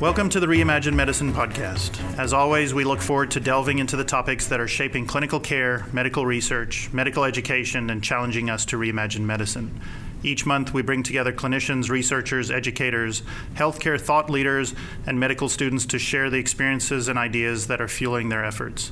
Welcome to the Reimagine Medicine podcast. As always, we look forward to delving into the topics that are shaping clinical care, medical research, medical education, and challenging us to reimagine medicine. Each month, we bring together clinicians, researchers, educators, healthcare thought leaders, and medical students to share the experiences and ideas that are fueling their efforts.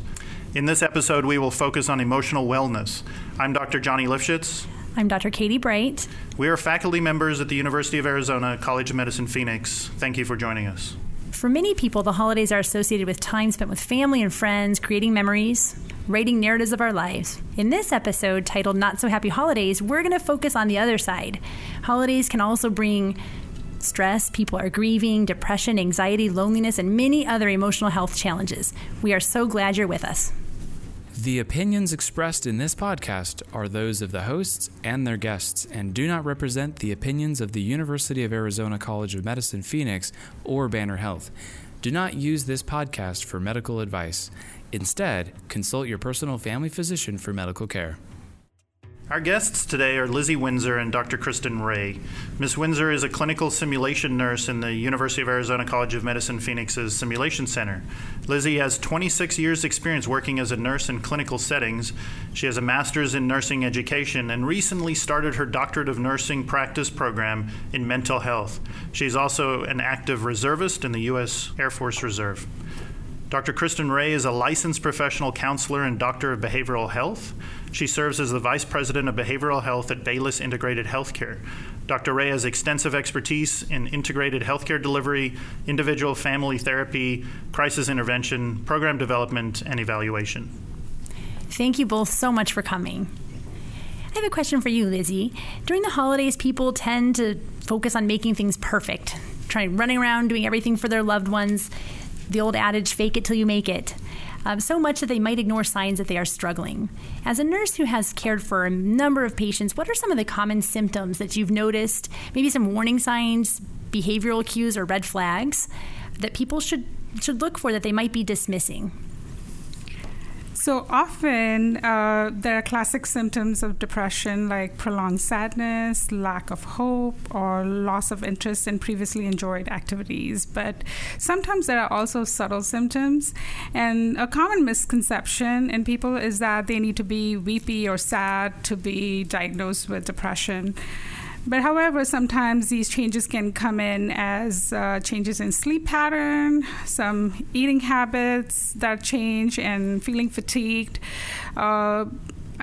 In this episode, we will focus on emotional wellness. I'm Dr. Johnny Lifshitz. I'm Dr. Katie Bright. We are faculty members at the University of Arizona College of Medicine Phoenix. Thank you for joining us. For many people, the holidays are associated with time spent with family and friends, creating memories, writing narratives of our lives. In this episode, titled Not So Happy Holidays, we're going to focus on the other side. Holidays can also bring stress, people are grieving, depression, anxiety, loneliness, and many other emotional health challenges. We are so glad you're with us. The opinions expressed in this podcast are those of the hosts and their guests and do not represent the opinions of the University of Arizona College of Medicine Phoenix or Banner Health. Do not use this podcast for medical advice. Instead, consult your personal family physician for medical care. Our guests today are Lizzie Windsor and Dr. Kristen Ray. Ms. Windsor is a clinical simulation nurse in the University of Arizona College of Medicine Phoenix's Simulation Center. Lizzie has 26 years' experience working as a nurse in clinical settings. She has a master's in nursing education and recently started her doctorate of nursing practice program in mental health. She's also an active reservist in the U.S. Air Force Reserve. Dr. Kristen Ray is a licensed professional counselor and doctor of behavioral health. She serves as the vice president of behavioral health at Bayless Integrated Healthcare. Dr. Ray has extensive expertise in integrated healthcare delivery, individual family therapy, crisis intervention, program development, and evaluation. Thank you both so much for coming. I have a question for you, Lizzie. During the holidays, people tend to focus on making things perfect, trying running around doing everything for their loved ones the old adage, fake it till you make it. Um, so much that they might ignore signs that they are struggling. As a nurse who has cared for a number of patients, what are some of the common symptoms that you've noticed? Maybe some warning signs, behavioral cues, or red flags that people should should look for that they might be dismissing. So often, uh, there are classic symptoms of depression like prolonged sadness, lack of hope, or loss of interest in previously enjoyed activities. But sometimes there are also subtle symptoms. And a common misconception in people is that they need to be weepy or sad to be diagnosed with depression. But however, sometimes these changes can come in as uh, changes in sleep pattern, some eating habits that change, and feeling fatigued. Uh,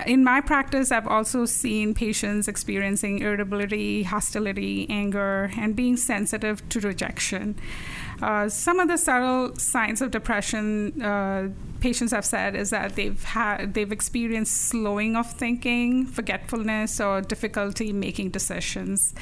in my practice, I've also seen patients experiencing irritability, hostility, anger, and being sensitive to rejection. Uh, some of the subtle signs of depression uh, patients have said is that they've had they've experienced slowing of thinking, forgetfulness, or difficulty making decisions.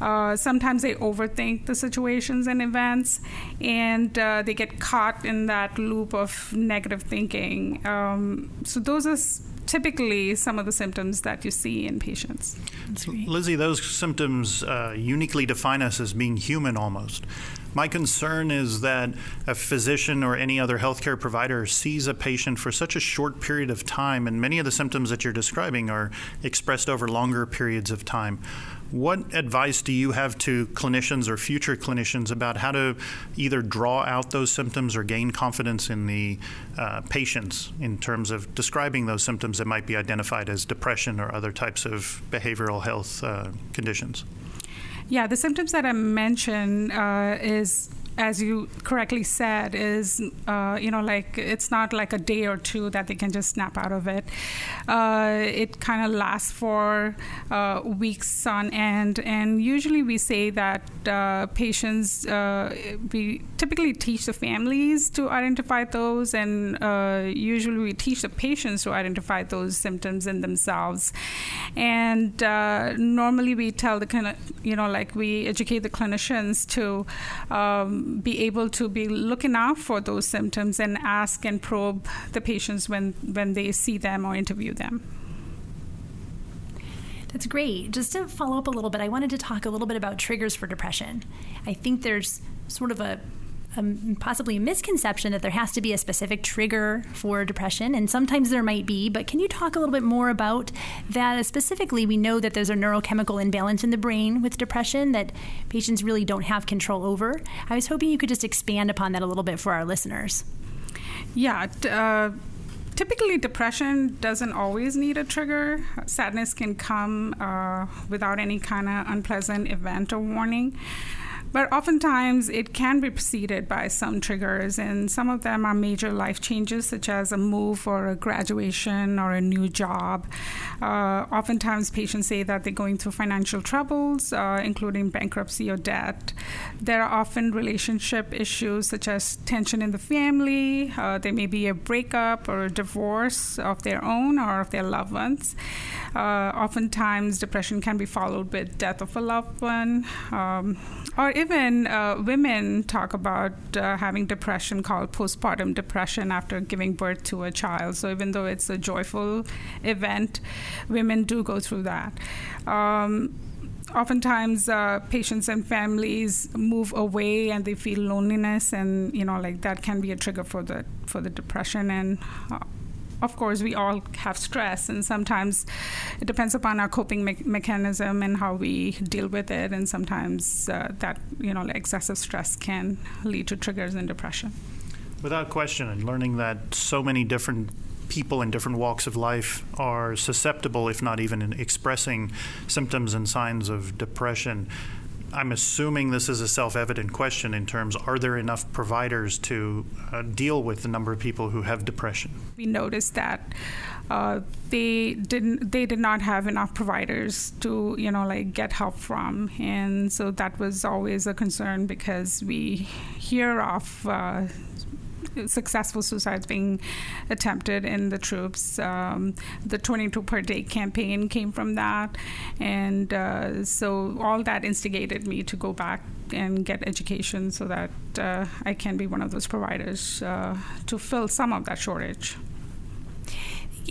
Uh, sometimes they overthink the situations and events, and uh, they get caught in that loop of negative thinking. Um, so those are typically some of the symptoms that you see in patients. Lizzie, those symptoms uh, uniquely define us as being human almost. My concern is that a physician or any other healthcare provider sees a patient for such a short period of time, and many of the symptoms that you're describing are expressed over longer periods of time. What advice do you have to clinicians or future clinicians about how to either draw out those symptoms or gain confidence in the uh, patients in terms of describing those symptoms that might be identified as depression or other types of behavioral health uh, conditions? Yeah, the symptoms that I mentioned uh, is as you correctly said, is uh, you know like it's not like a day or two that they can just snap out of it. Uh, it kind of lasts for uh, weeks on end, and usually we say that uh, patients uh, we typically teach the families to identify those, and uh, usually we teach the patients to identify those symptoms in themselves. And normally we tell the kind of you know like we educate the clinicians to. Um, be able to be looking out for those symptoms and ask and probe the patients when, when they see them or interview them. That's great. Just to follow up a little bit, I wanted to talk a little bit about triggers for depression. I think there's sort of a um, possibly a misconception that there has to be a specific trigger for depression, and sometimes there might be. But can you talk a little bit more about that? Specifically, we know that there's a neurochemical imbalance in the brain with depression that patients really don't have control over. I was hoping you could just expand upon that a little bit for our listeners. Yeah. Uh, typically, depression doesn't always need a trigger. Sadness can come uh, without any kind of unpleasant event or warning. But oftentimes it can be preceded by some triggers, and some of them are major life changes, such as a move or a graduation or a new job. Uh, oftentimes, patients say that they're going through financial troubles, uh, including bankruptcy or debt. There are often relationship issues, such as tension in the family. Uh, there may be a breakup or a divorce of their own or of their loved ones. Uh, oftentimes, depression can be followed with death of a loved one. Um, or even uh, women talk about uh, having depression called postpartum depression after giving birth to a child. So even though it's a joyful event, women do go through that. Um, oftentimes uh, patients and families move away and they feel loneliness and you know like that can be a trigger for the for the depression and uh, of course, we all have stress, and sometimes it depends upon our coping me- mechanism and how we deal with it. And sometimes uh, that, you know, excessive stress can lead to triggers in depression. Without question, and learning that so many different people in different walks of life are susceptible, if not even in expressing symptoms and signs of depression. I'm assuming this is a self-evident question in terms are there enough providers to uh, deal with the number of people who have depression? We noticed that uh, they didn't they did not have enough providers to you know like get help from and so that was always a concern because we hear of uh, successful suicides being attempted in the troops. Um, the 22 per day campaign came from that. And uh, so all that instigated me to go back and get education so that uh, I can be one of those providers uh, to fill some of that shortage.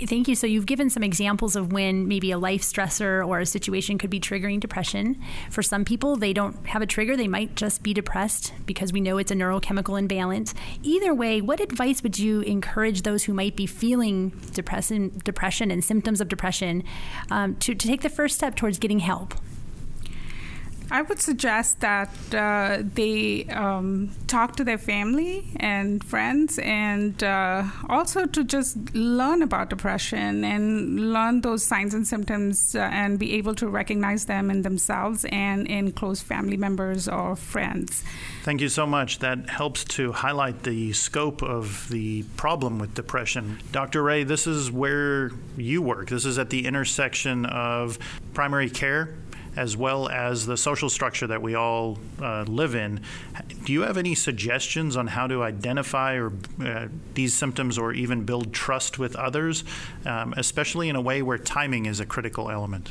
Thank you. So you've given some examples of when maybe a life stressor or a situation could be triggering depression. For some people, they don't have a trigger. They might just be depressed because we know it's a neurochemical imbalance. Either way, what advice would you encourage those who might be feeling depression, depression and symptoms of depression um, to, to take the first step towards getting help? I would suggest that uh, they um, talk to their family and friends, and uh, also to just learn about depression and learn those signs and symptoms uh, and be able to recognize them in themselves and in close family members or friends. Thank you so much. That helps to highlight the scope of the problem with depression. Dr. Ray, this is where you work. This is at the intersection of primary care as well as the social structure that we all uh, live in. Do you have any suggestions on how to identify or uh, these symptoms or even build trust with others, um, especially in a way where timing is a critical element?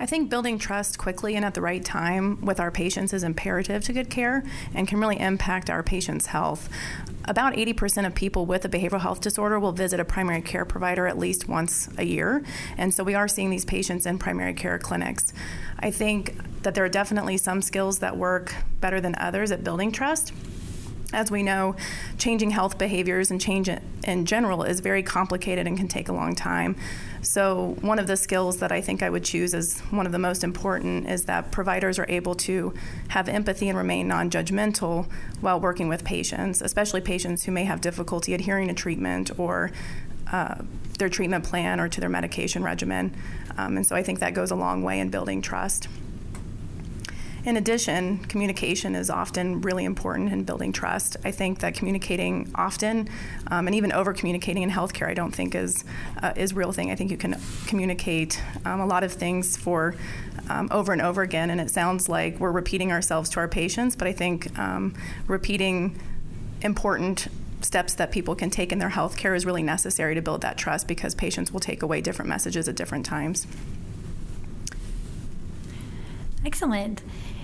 I think building trust quickly and at the right time with our patients is imperative to good care and can really impact our patients' health. About 80% of people with a behavioral health disorder will visit a primary care provider at least once a year, and so we are seeing these patients in primary care clinics. I think that there are definitely some skills that work better than others at building trust as we know, changing health behaviors and change in general is very complicated and can take a long time. So, one of the skills that I think I would choose as one of the most important is that providers are able to have empathy and remain non judgmental while working with patients, especially patients who may have difficulty adhering to treatment or uh, their treatment plan or to their medication regimen. Um, and so, I think that goes a long way in building trust. In addition, communication is often really important in building trust. I think that communicating often um, and even over communicating in healthcare, I don't think is uh, is real thing. I think you can communicate um, a lot of things for um, over and over again, and it sounds like we're repeating ourselves to our patients. But I think um, repeating important steps that people can take in their healthcare is really necessary to build that trust because patients will take away different messages at different times. Excellent.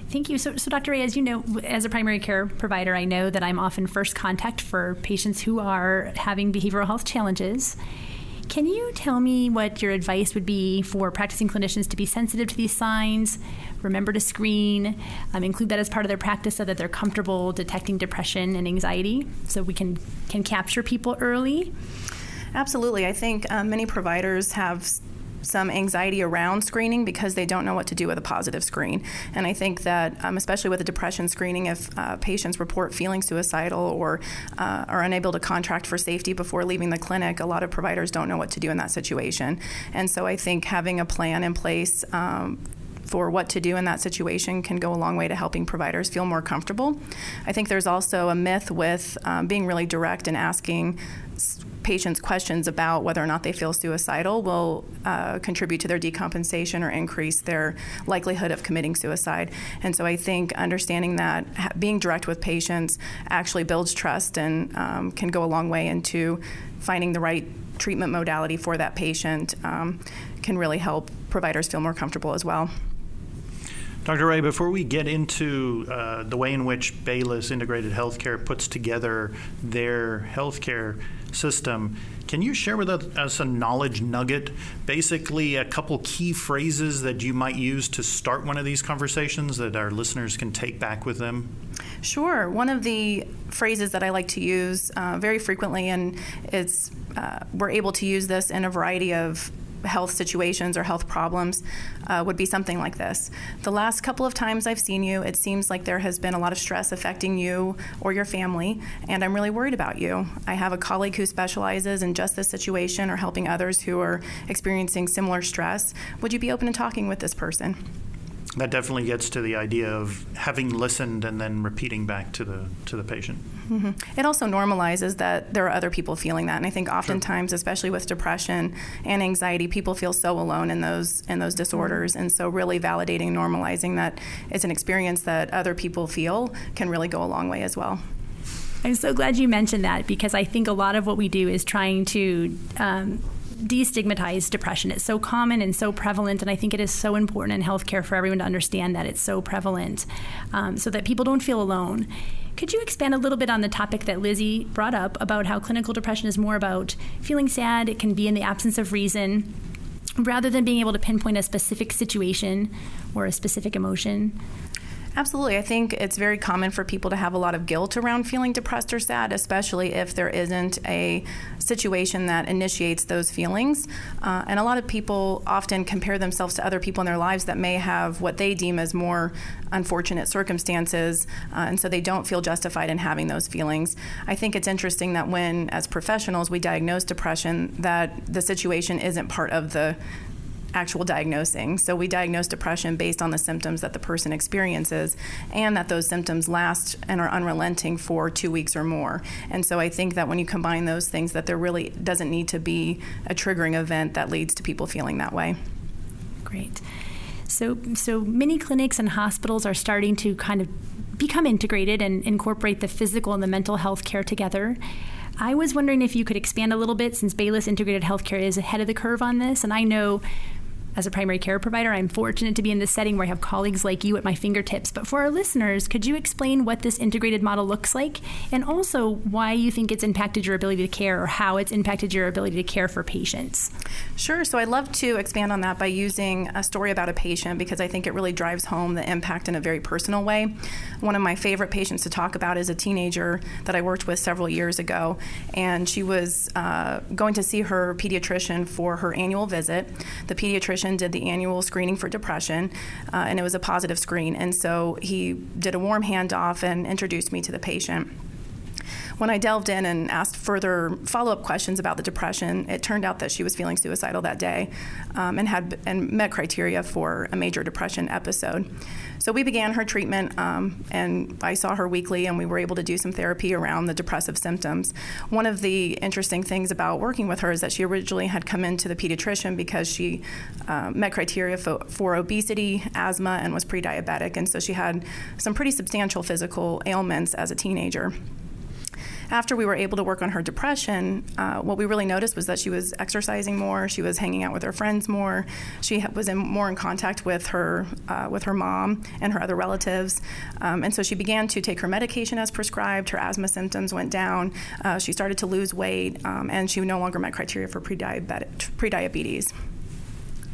Thank you. So, so, Dr. Ray, as you know, as a primary care provider, I know that I'm often first contact for patients who are having behavioral health challenges. Can you tell me what your advice would be for practicing clinicians to be sensitive to these signs, remember to screen, um, include that as part of their practice so that they're comfortable detecting depression and anxiety so we can, can capture people early? Absolutely. I think um, many providers have some anxiety around screening because they don't know what to do with a positive screen. And I think that, um, especially with a depression screening, if uh, patients report feeling suicidal or uh, are unable to contract for safety before leaving the clinic, a lot of providers don't know what to do in that situation. And so I think having a plan in place um, for what to do in that situation can go a long way to helping providers feel more comfortable. I think there's also a myth with um, being really direct and asking patients questions about whether or not they feel suicidal will uh, contribute to their decompensation or increase their likelihood of committing suicide. And so I think understanding that ha- being direct with patients actually builds trust and um, can go a long way into finding the right treatment modality for that patient um, can really help providers feel more comfortable as well. Dr. Ray, before we get into uh, the way in which Bayless Integrated Healthcare puts together their healthcare system, can you share with us a knowledge nugget, basically a couple key phrases that you might use to start one of these conversations that our listeners can take back with them? Sure. One of the phrases that I like to use uh, very frequently, and it's uh, we're able to use this in a variety of health situations or health problems uh, would be something like this. The last couple of times I've seen you, it seems like there has been a lot of stress affecting you or your family, and I'm really worried about you. I have a colleague who specializes in just this situation or helping others who are experiencing similar stress. Would you be open to talking with this person? That definitely gets to the idea of having listened and then repeating back to the to the patient. Mm-hmm. It also normalizes that there are other people feeling that, and I think oftentimes, sure. especially with depression and anxiety, people feel so alone in those in those disorders, mm-hmm. and so really validating, normalizing that it's an experience that other people feel can really go a long way as well. I'm so glad you mentioned that because I think a lot of what we do is trying to um, destigmatize depression. It's so common and so prevalent, and I think it is so important in healthcare for everyone to understand that it's so prevalent um, so that people don't feel alone. Could you expand a little bit on the topic that Lizzie brought up about how clinical depression is more about feeling sad? It can be in the absence of reason rather than being able to pinpoint a specific situation or a specific emotion. Absolutely. I think it's very common for people to have a lot of guilt around feeling depressed or sad, especially if there isn't a situation that initiates those feelings. Uh, and a lot of people often compare themselves to other people in their lives that may have what they deem as more unfortunate circumstances, uh, and so they don't feel justified in having those feelings. I think it's interesting that when, as professionals, we diagnose depression, that the situation isn't part of the actual diagnosing. So we diagnose depression based on the symptoms that the person experiences and that those symptoms last and are unrelenting for two weeks or more. And so I think that when you combine those things, that there really doesn't need to be a triggering event that leads to people feeling that way. Great. So, so many clinics and hospitals are starting to kind of become integrated and incorporate the physical and the mental health care together. I was wondering if you could expand a little bit since Bayless Integrated Healthcare is ahead of the curve on this. And I know as a primary care provider, I'm fortunate to be in this setting where I have colleagues like you at my fingertips. But for our listeners, could you explain what this integrated model looks like and also why you think it's impacted your ability to care or how it's impacted your ability to care for patients? Sure. So I'd love to expand on that by using a story about a patient because I think it really drives home the impact in a very personal way. One of my favorite patients to talk about is a teenager that I worked with several years ago, and she was uh, going to see her pediatrician for her annual visit. The pediatrician did the annual screening for depression, uh, and it was a positive screen. And so he did a warm handoff and introduced me to the patient. When I delved in and asked further follow up questions about the depression, it turned out that she was feeling suicidal that day um, and had and met criteria for a major depression episode. So we began her treatment, um, and I saw her weekly, and we were able to do some therapy around the depressive symptoms. One of the interesting things about working with her is that she originally had come into the pediatrician because she uh, met criteria for, for obesity, asthma, and was pre diabetic, and so she had some pretty substantial physical ailments as a teenager. After we were able to work on her depression, uh, what we really noticed was that she was exercising more, she was hanging out with her friends more, she was in, more in contact with her uh, with her mom and her other relatives, um, and so she began to take her medication as prescribed. Her asthma symptoms went down. Uh, she started to lose weight, um, and she no longer met criteria for pre-diabetic prediabetes.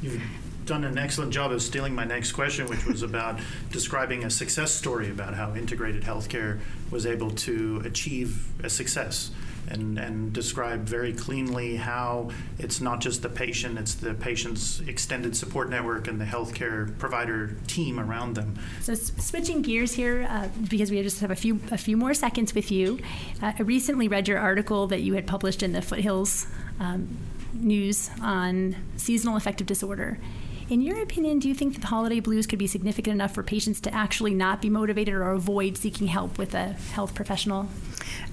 You've done an excellent job of stealing my next question, which was about describing a success story about how integrated healthcare was able to achieve a success. And, and describe very cleanly how it's not just the patient, it's the patient's extended support network and the healthcare provider team around them. So s- switching gears here, uh, because we just have a few a few more seconds with you. Uh, I recently read your article that you had published in the Foothills um, News on seasonal affective disorder. In your opinion, do you think that the holiday blues could be significant enough for patients to actually not be motivated or avoid seeking help with a health professional?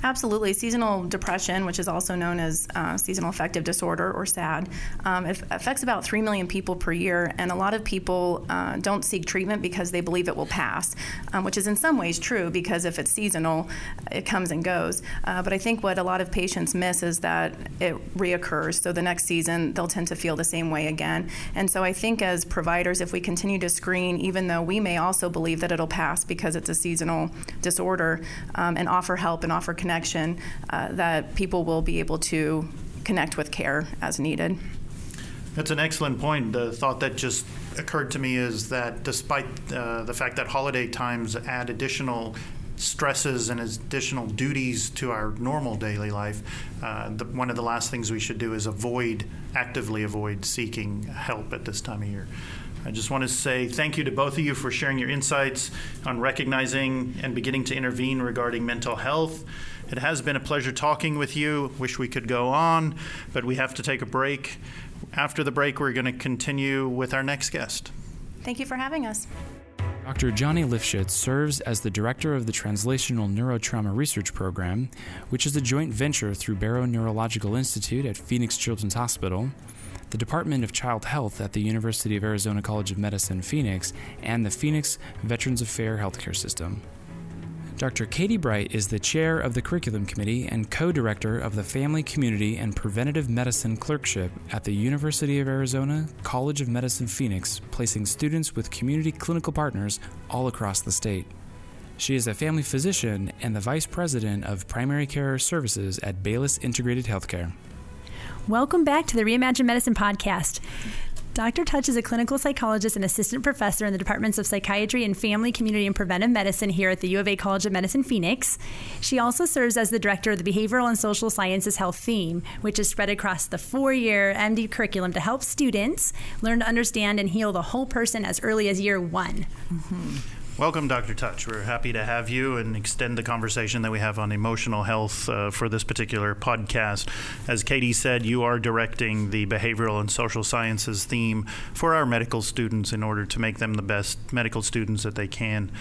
Absolutely. Seasonal depression, which is also known as uh, seasonal affective disorder or SAD, um, affects about 3 million people per year, and a lot of people uh, don't seek treatment because they believe it will pass, um, which is in some ways true because if it's seasonal, it comes and goes. Uh, but I think what a lot of patients miss is that it reoccurs. So the next season, they'll tend to feel the same way again. And so I think as providers, if we continue to screen, even though we may also believe that it'll pass because it's a seasonal disorder, um, and offer help and offer connection, uh, that people will be able to connect with care as needed. That's an excellent point. The thought that just occurred to me is that despite uh, the fact that holiday times add additional stresses and additional duties to our normal daily life, uh, the, one of the last things we should do is avoid, actively avoid seeking help at this time of year. I just want to say thank you to both of you for sharing your insights on recognizing and beginning to intervene regarding mental health. It has been a pleasure talking with you. Wish we could go on, but we have to take a break. After the break, we're going to continue with our next guest. Thank you for having us. Dr. Johnny Lifshitz serves as the director of the Translational Neurotrauma Research Program, which is a joint venture through Barrow Neurological Institute at Phoenix Children's Hospital, the Department of Child Health at the University of Arizona College of Medicine, Phoenix, and the Phoenix Veterans Affairs Healthcare System. Dr. Katie Bright is the chair of the Curriculum Committee and co director of the Family, Community, and Preventative Medicine Clerkship at the University of Arizona College of Medicine Phoenix, placing students with community clinical partners all across the state. She is a family physician and the vice president of primary care services at Bayless Integrated Healthcare. Welcome back to the Reimagine Medicine podcast. Dr. Touch is a clinical psychologist and assistant professor in the departments of psychiatry and family, community, and preventive medicine here at the U of A College of Medicine Phoenix. She also serves as the director of the Behavioral and Social Sciences Health theme, which is spread across the four year MD curriculum to help students learn to understand and heal the whole person as early as year one. Mm-hmm. Welcome, Dr. Touch. We're happy to have you and extend the conversation that we have on emotional health uh, for this particular podcast. As Katie said, you are directing the behavioral and social sciences theme for our medical students in order to make them the best medical students that they can.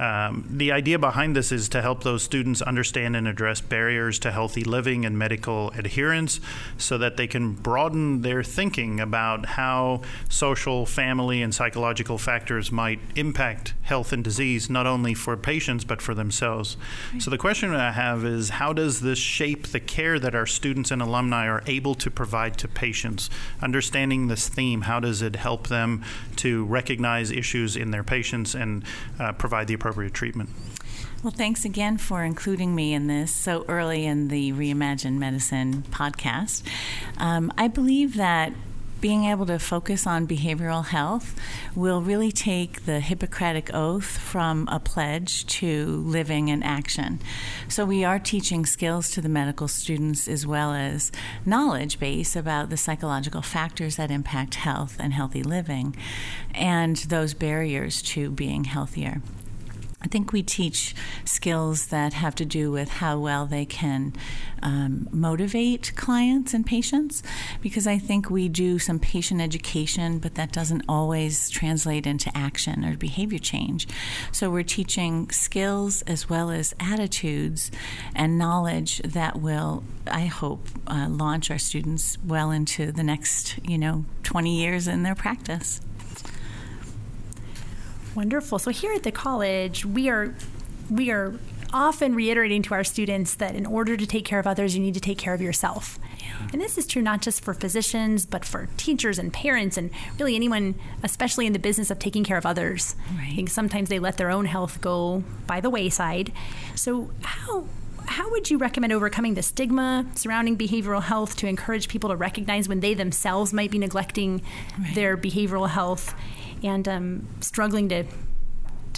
Um, the idea behind this is to help those students understand and address barriers to healthy living and medical adherence so that they can broaden their thinking about how social, family, and psychological factors might impact health and disease, not only for patients but for themselves. Right. So, the question I have is how does this shape the care that our students and alumni are able to provide to patients? Understanding this theme, how does it help them to recognize issues in their patients and uh, provide the appropriate appropriate treatment. Well, thanks again for including me in this so early in the Reimagine Medicine podcast. Um, I believe that being able to focus on behavioral health will really take the Hippocratic oath from a pledge to living in action. So, we are teaching skills to the medical students as well as knowledge base about the psychological factors that impact health and healthy living and those barriers to being healthier. I think we teach skills that have to do with how well they can um, motivate clients and patients because I think we do some patient education, but that doesn't always translate into action or behavior change. So we're teaching skills as well as attitudes and knowledge that will, I hope, uh, launch our students well into the next, you know, 20 years in their practice. Wonderful. So here at the college, we are we are often reiterating to our students that in order to take care of others, you need to take care of yourself. Yeah. And this is true not just for physicians, but for teachers and parents, and really anyone, especially in the business of taking care of others. Right. I think sometimes they let their own health go by the wayside. So, how how would you recommend overcoming the stigma surrounding behavioral health to encourage people to recognize when they themselves might be neglecting right. their behavioral health and um, struggling to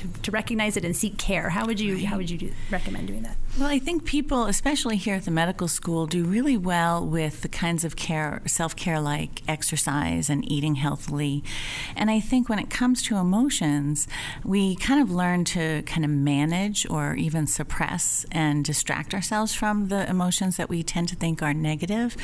to, to recognize it and seek care. How would you right. how would you do, recommend doing that? Well, I think people, especially here at the medical school, do really well with the kinds of care, self care like exercise and eating healthily. And I think when it comes to emotions, we kind of learn to kind of manage or even suppress and distract ourselves from the emotions that we tend to think are negative.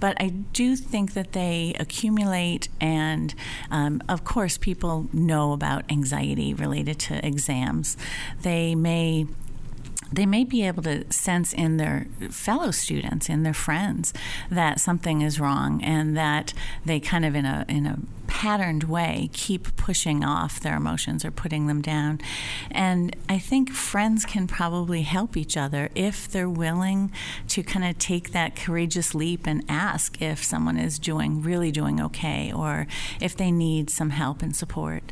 But I do think that they accumulate, and um, of course, people know about anxiety related to exams. They may they may be able to sense in their fellow students, in their friends, that something is wrong, and that they kind of in a in a patterned way keep pushing off their emotions or putting them down. And I think friends can probably help each other if they're willing to kind of take that courageous leap and ask if someone is doing really doing okay or if they need some help and support.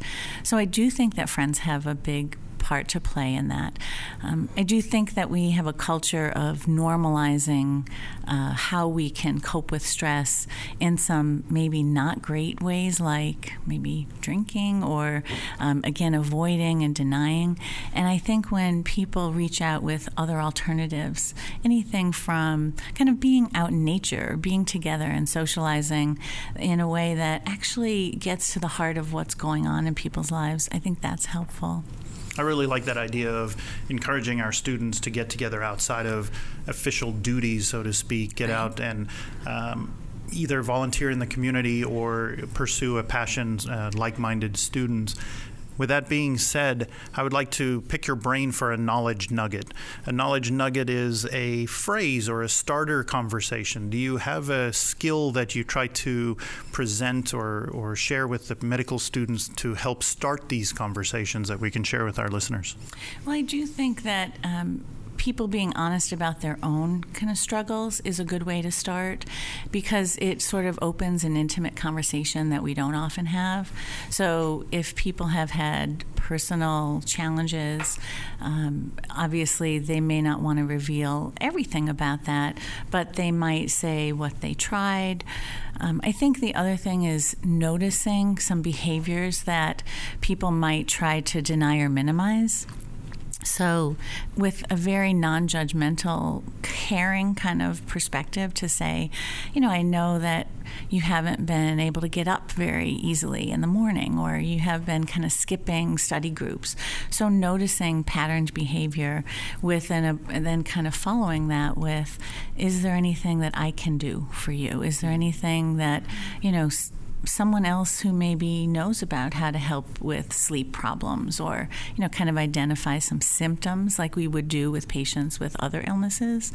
So I do think that friends have a big part to play in that. Um, I do think that we have a culture of normalizing uh, how we can cope with stress in some maybe not great ways, like maybe drinking or, um, again, avoiding and denying. And I think when people reach out with other alternatives, anything from kind of being out in nature, being together and socializing in a way that actually gets to the heart of what's going on in people's lives, I think that's helpful. I really like that idea of encouraging our students to get together outside of official duties, so to speak, get out and um, either volunteer in the community or pursue a passion uh, like minded students. With that being said, I would like to pick your brain for a knowledge nugget. A knowledge nugget is a phrase or a starter conversation. Do you have a skill that you try to present or, or share with the medical students to help start these conversations that we can share with our listeners? Well, I do think that. Um, people being honest about their own kind of struggles is a good way to start because it sort of opens an intimate conversation that we don't often have. So if people have had personal challenges, um, obviously they may not want to reveal everything about that, but they might say what they tried. Um, I think the other thing is noticing some behaviors that people might try to deny or minimize. So, with a very non judgmental, caring kind of perspective to say, you know, I know that you haven't been able to get up very easily in the morning, or you have been kind of skipping study groups. So, noticing patterned behavior with and, and then kind of following that with, is there anything that I can do for you? Is there anything that, you know, someone else who maybe knows about how to help with sleep problems or you know kind of identify some symptoms like we would do with patients with other illnesses.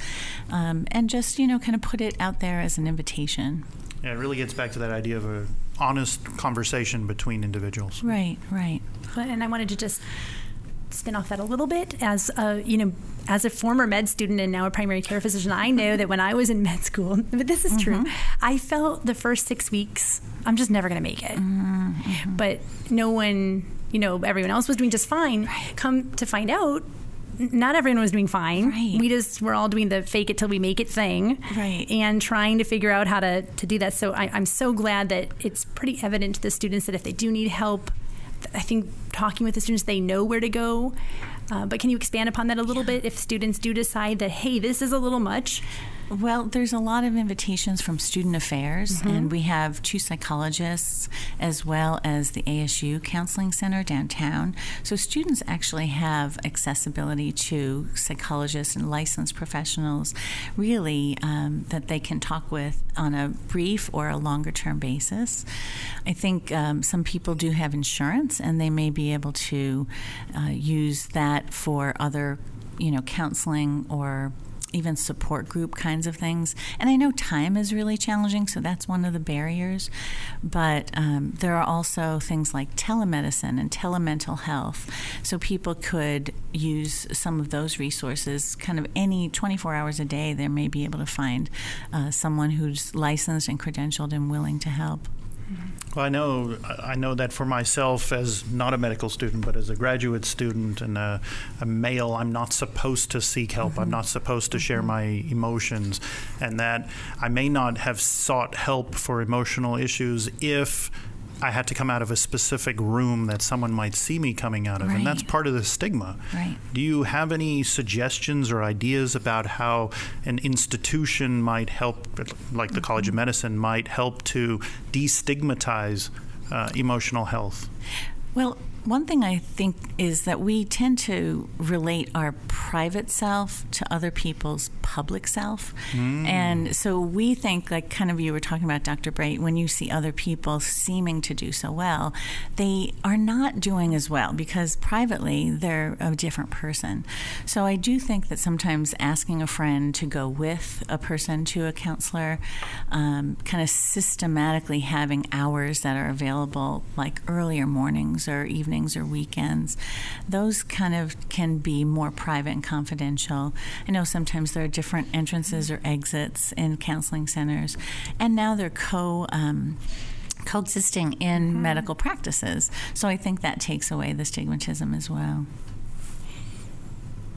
Um, and just you know kind of put it out there as an invitation. Yeah it really gets back to that idea of a honest conversation between individuals. Right right. And i wanted to just spin off that a little bit as a you know as a former med student and now a primary care physician i know that when i was in med school but this is mm-hmm. true i felt the first six weeks i'm just never going to make it mm-hmm. but no one you know everyone else was doing just fine right. come to find out not everyone was doing fine. Right. We just were all doing the fake it till we make it thing, right? And trying to figure out how to to do that. So I, I'm so glad that it's pretty evident to the students that if they do need help, I think talking with the students, they know where to go. Uh, but can you expand upon that a little bit if students do decide that, hey, this is a little much? Well, there's a lot of invitations from Student Affairs, mm-hmm. and we have two psychologists as well as the ASU Counseling Center downtown. So students actually have accessibility to psychologists and licensed professionals, really, um, that they can talk with on a brief or a longer term basis. I think um, some people do have insurance, and they may be able to uh, use that for other, you know, counseling or even support group kinds of things. And I know time is really challenging, so that's one of the barriers. But um, there are also things like telemedicine and telemental health. So people could use some of those resources kind of any 24 hours a day. They may be able to find uh, someone who's licensed and credentialed and willing to help. Well, I know I know that for myself, as not a medical student, but as a graduate student and a, a male, I'm not supposed to seek help. Mm-hmm. I'm not supposed to share mm-hmm. my emotions, and that I may not have sought help for emotional issues if I had to come out of a specific room that someone might see me coming out of, right. and that's part of the stigma. Right. Do you have any suggestions or ideas about how an institution might help, like the mm-hmm. College of mm-hmm. Medicine, might help to destigmatize uh, emotional health? Well, one thing I think is that we tend to relate our private self to other people's public self. Mm. And so we think, like kind of you were talking about, Dr. Bright, when you see other people seeming to do so well, they are not doing as well because privately they're a different person. So I do think that sometimes asking a friend to go with a person to a counselor, um, kind of systematically having hours that are available, like earlier mornings or evenings evenings or weekends. Those kind of can be more private and confidential. I know sometimes there are different entrances or exits in counseling centers, and now they're co. Um, coexisting in mm-hmm. medical practices. So I think that takes away the stigmatism as well.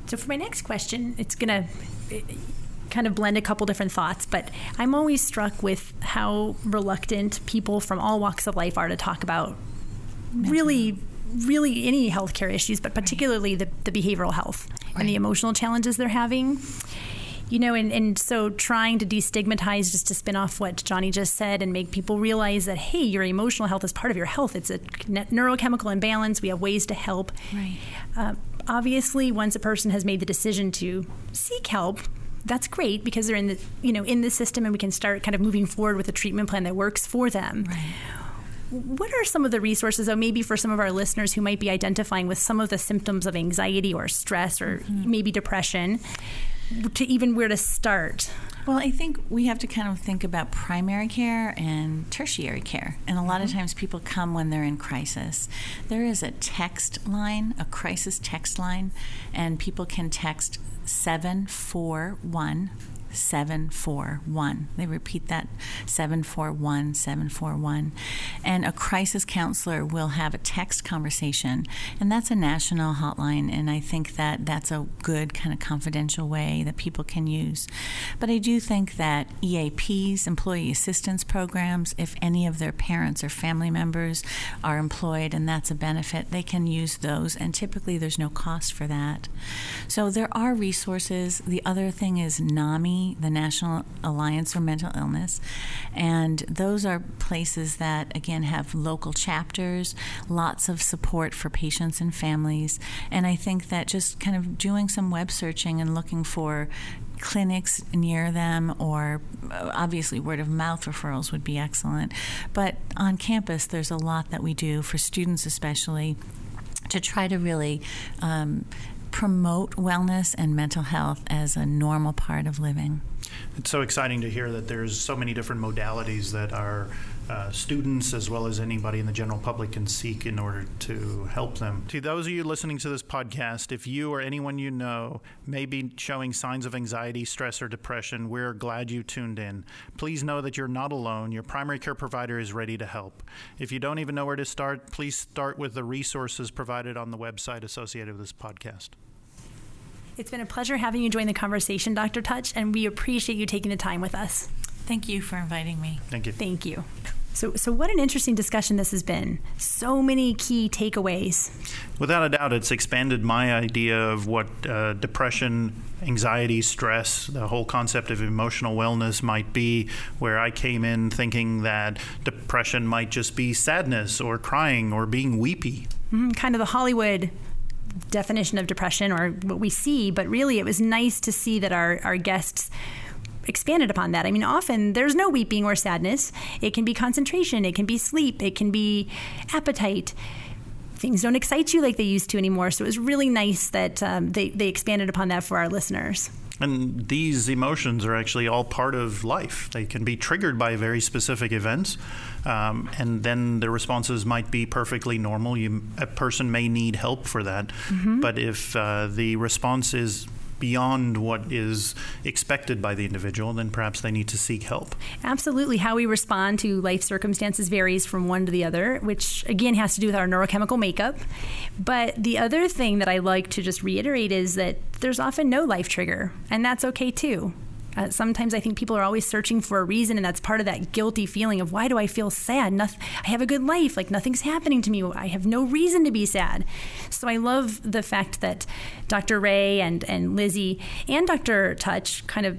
So for my next question, it's going to kind of blend a couple different thoughts, but I'm always struck with how reluctant people from all walks of life are to talk about really really any healthcare issues, but particularly the, the behavioral health right. and the emotional challenges they're having. You know, and, and so trying to destigmatize, just to spin off what Johnny just said, and make people realize that, hey, your emotional health is part of your health. It's a neurochemical imbalance. We have ways to help. Right. Uh, obviously, once a person has made the decision to seek help, that's great because they're in the you know in the system and we can start kind of moving forward with a treatment plan that works for them. Right what are some of the resources, though, maybe for some of our listeners who might be identifying with some of the symptoms of anxiety or stress or mm-hmm. maybe depression, to even where to start? Well, I think we have to kind of think about primary care and tertiary care. And a lot of mm-hmm. times people come when they're in crisis. There is a text line, a crisis text line, and people can text 741 741. They repeat that 741 741. And a crisis counselor will have a text conversation, and that's a national hotline. And I think that that's a good kind of confidential way that people can use. But I do think that EAPs, employee assistance programs, if any of their parents or family members are employed and that's a benefit, they can use those. And typically there's no cost for that. So there are resources. The other thing is NAMI the National Alliance for Mental Illness. And those are places that, again, have local chapters, lots of support for patients and families. And I think that just kind of doing some web searching and looking for clinics near them, or uh, obviously word of mouth referrals would be excellent. But on campus, there's a lot that we do for students, especially to try to really um, promote wellness and mental health as a normal part of living. It's so exciting to hear that there's so many different modalities that our uh, students as well as anybody in the general public can seek in order to help them. To those of you listening to this podcast, if you or anyone you know may be showing signs of anxiety, stress, or depression, we're glad you tuned in. Please know that you're not alone. Your primary care provider is ready to help. If you don't even know where to start, please start with the resources provided on the website associated with this podcast. It's been a pleasure having you join the conversation, Dr. Touch, and we appreciate you taking the time with us. Thank you for inviting me. Thank you. Thank you. So, so what an interesting discussion this has been. So many key takeaways. Without a doubt, it's expanded my idea of what uh, depression, anxiety, stress, the whole concept of emotional wellness might be. Where I came in thinking that depression might just be sadness or crying or being weepy. Mm, kind of the Hollywood definition of depression or what we see, but really it was nice to see that our, our guests expanded upon that. I mean, often there's no weeping or sadness. It can be concentration, it can be sleep, it can be appetite. things don't excite you like they used to anymore. So it was really nice that um, they, they expanded upon that for our listeners. And these emotions are actually all part of life. They can be triggered by very specific events, um, and then the responses might be perfectly normal. You, a person may need help for that, mm-hmm. but if uh, the response is beyond what is expected by the individual, then perhaps they need to seek help. Absolutely. How we respond to life circumstances varies from one to the other, which again has to do with our neurochemical makeup. But the other thing that I like to just reiterate is that there's often no life trigger, and that's okay too. Uh, sometimes I think people are always searching for a reason, and that's part of that guilty feeling of why do I feel sad? Noth- I have a good life, like nothing's happening to me. I have no reason to be sad. So I love the fact that Dr. Ray and, and Lizzie and Dr. Touch kind of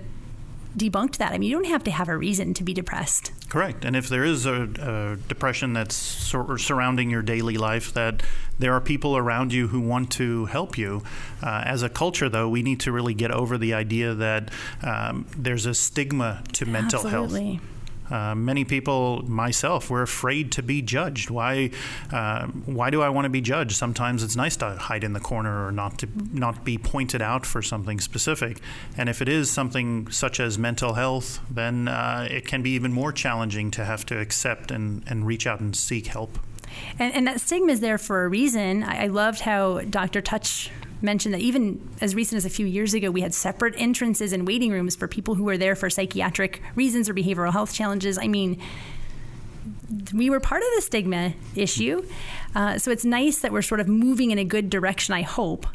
debunked that. I mean, you don't have to have a reason to be depressed. Correct. And if there is a, a depression that's sur- surrounding your daily life, that there are people around you who want to help you. Uh, as a culture, though, we need to really get over the idea that um, there's a stigma to mental Absolutely. health. Uh, many people, myself, we're afraid to be judged. Why? Uh, why do I want to be judged? Sometimes it's nice to hide in the corner or not to not be pointed out for something specific. And if it is something such as mental health, then uh, it can be even more challenging to have to accept and, and reach out and seek help. And, and that stigma is there for a reason. I, I loved how Dr. Touch mentioned that even as recent as a few years ago, we had separate entrances and waiting rooms for people who were there for psychiatric reasons or behavioral health challenges. I mean, we were part of the stigma issue. Uh, so it's nice that we're sort of moving in a good direction, I hope,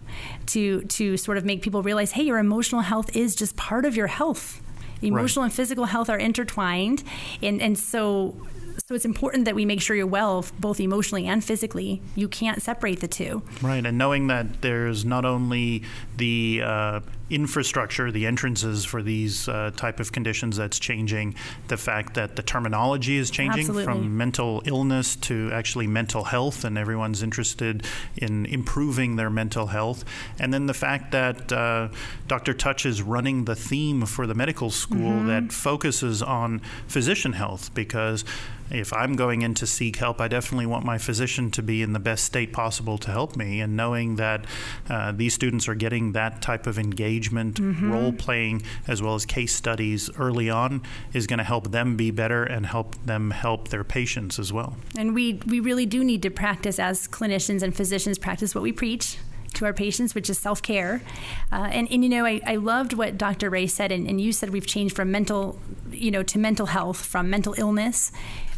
to, to sort of make people realize hey, your emotional health is just part of your health. Emotional right. and physical health are intertwined. And, and so so it's important that we make sure you're well, both emotionally and physically. You can't separate the two. Right, and knowing that there's not only the uh, infrastructure, the entrances for these uh, type of conditions that's changing, the fact that the terminology is changing Absolutely. from mental illness to actually mental health, and everyone's interested in improving their mental health, and then the fact that uh, Dr. Touch is running the theme for the medical school mm-hmm. that focuses on physician health because if I'm going in to seek help, I definitely want my physician to be in the best state possible to help me. And knowing that uh, these students are getting that type of engagement, mm-hmm. role playing, as well as case studies early on is going to help them be better and help them help their patients as well. And we, we really do need to practice as clinicians and physicians practice what we preach to our patients, which is self care. Uh, and, and, you know, I, I, loved what Dr. Ray said, and, and, you said we've changed from mental, you know, to mental health, from mental illness.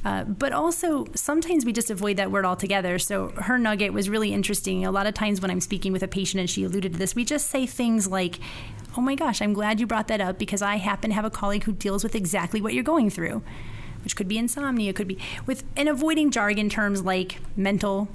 Uh, but also, sometimes we just avoid that word altogether. So, her nugget was really interesting. A lot of times, when I'm speaking with a patient and she alluded to this, we just say things like, Oh my gosh, I'm glad you brought that up because I happen to have a colleague who deals with exactly what you're going through, which could be insomnia, could be with, and avoiding jargon terms like mental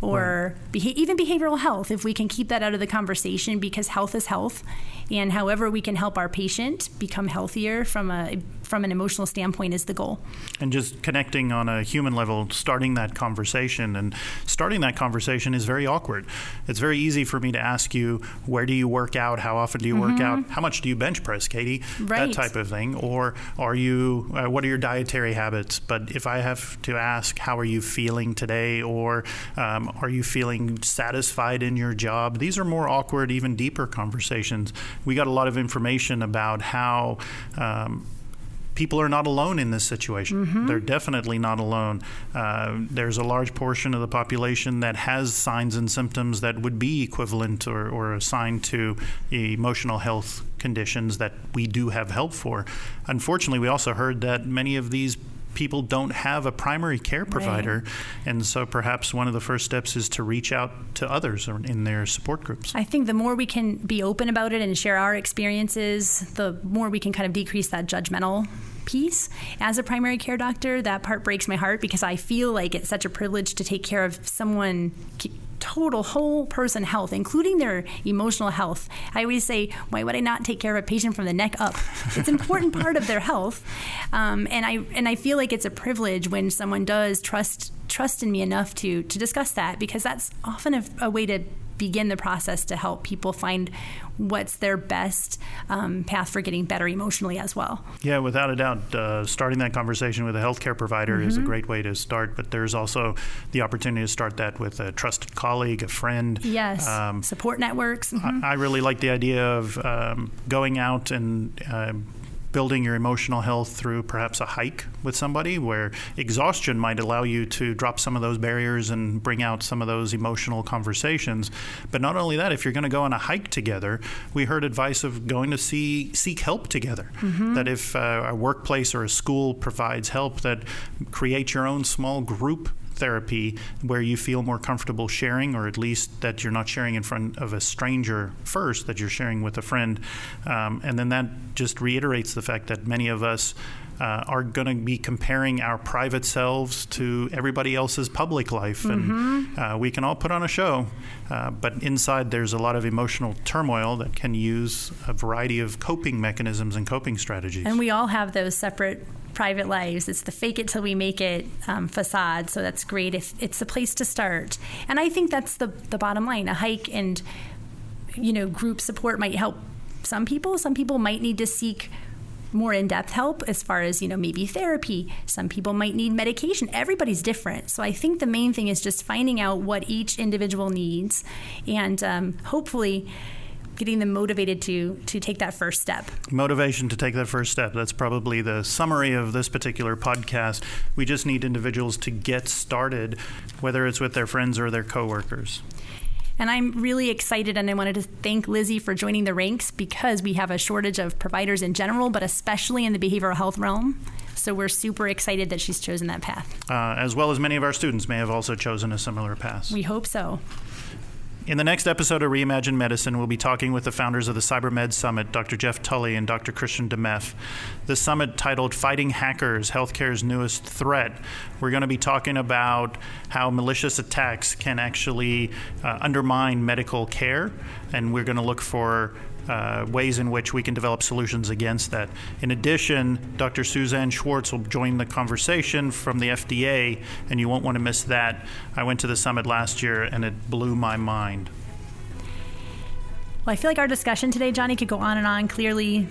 or right. beha- even behavioral health if we can keep that out of the conversation because health is health and however we can help our patient become healthier from a from an emotional standpoint is the goal. And just connecting on a human level, starting that conversation and starting that conversation is very awkward. It's very easy for me to ask you, where do you work out? How often do you mm-hmm. work out? How much do you bench press, Katie? Right. That type of thing. Or are you? Uh, what are your dietary habits? But if I have to ask, how are you feeling today? Or um, are you feeling satisfied in your job? These are more awkward, even deeper conversations. We got a lot of information about how. Um, people are not alone in this situation. Mm-hmm. They're definitely not alone. Uh, there's a large portion of the population that has signs and symptoms that would be equivalent or, or assigned to emotional health conditions that we do have help for. Unfortunately, we also heard that many of these people don't have a primary care provider. Right. And so perhaps one of the first steps is to reach out to others in their support groups. I think the more we can be open about it and share our experiences, the more we can kind of decrease that judgmental piece. As a primary care doctor, that part breaks my heart because I feel like it's such a privilege to take care of someone total whole person health, including their emotional health. I always say, why would I not take care of a patient from the neck up? It's an important part of their health, um, and I and I feel like it's a privilege when someone does trust trust in me enough to to discuss that because that's often a, a way to begin the process to help people find what's their best um, path for getting better emotionally as well. Yeah, without a doubt, uh, starting that conversation with a healthcare provider mm-hmm. is a mm-hmm. great way to start. But there's also the opportunity to start that with a trusted colleague, a friend. Yes, um, support networks. Mm-hmm. I, I, really like the idea of um, going out and uh, building your emotional health through perhaps a hike with somebody where exhaustion might allow you to drop some of those barriers and bring out some of those emotional conversations. But not only that, if you're going to go on a hike together, we heard advice of going to see seek help together. Mm-hmm. That if uh, a workplace or a school provides help, that create your own small group therapy where you feel more comfortable sharing, or at least that you're not sharing in front of a stranger first, that you're sharing with a friend. Um, and then that just reiterates the fact that many of us. Uh, are going to be comparing our private selves to everybody else's public life. Mm-hmm. And uh, we can all put on a show, uh, but inside there's a lot of emotional turmoil that can use a variety of coping mechanisms and coping strategies. And we all have those separate private lives. It's the fake it till we make it um, facade. So that's great if it's the place to start. And I think that's the the bottom line. A hike and you know group support might help some people. Some people might need to seek more in-depth help as far as you know maybe therapy some people might need medication everybody's different so i think the main thing is just finding out what each individual needs and um, hopefully getting them motivated to to take that first step. Motivation to take that first step. That's probably the summary of this particular podcast. We just need individuals to get started, whether it's with their friends or their coworkers. And I'm really excited, and I wanted to thank Lizzie for joining the ranks because we have a shortage of providers in general, but especially in the behavioral health realm. So we're super excited that she's chosen that path. Uh, as well as many of our students may have also chosen a similar path. We hope so. In the next episode of Reimagine Medicine, we'll be talking with the founders of the CyberMed Summit, Dr. Jeff Tully and Dr. Christian Dameff. The summit titled Fighting Hackers Healthcare's Newest Threat. We're going to be talking about how malicious attacks can actually uh, undermine medical care, and we're going to look for uh, ways in which we can develop solutions against that. In addition, Dr. Suzanne Schwartz will join the conversation from the FDA, and you won't want to miss that. I went to the summit last year, and it blew my mind. Well, I feel like our discussion today, Johnny, could go on and on. Clearly,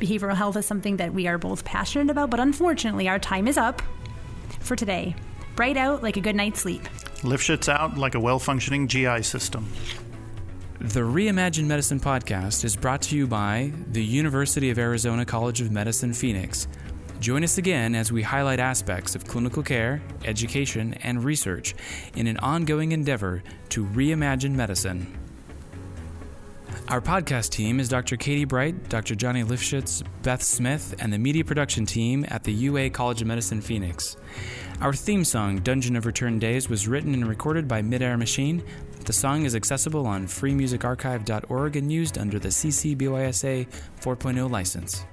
behavioral health is something that we are both passionate about, but unfortunately, our time is up for today. Bright out like a good night's sleep. Lifshitz out like a well functioning GI system. The Reimagine Medicine podcast is brought to you by the University of Arizona College of Medicine, Phoenix. Join us again as we highlight aspects of clinical care, education, and research in an ongoing endeavor to reimagine medicine. Our podcast team is Dr. Katie Bright, Dr. Johnny Lifshitz, Beth Smith, and the media production team at the UA College of Medicine Phoenix. Our theme song, Dungeon of Return Days, was written and recorded by Midair Machine the song is accessible on freemusicarchive.org and used under the CC BY SA 4.0 license.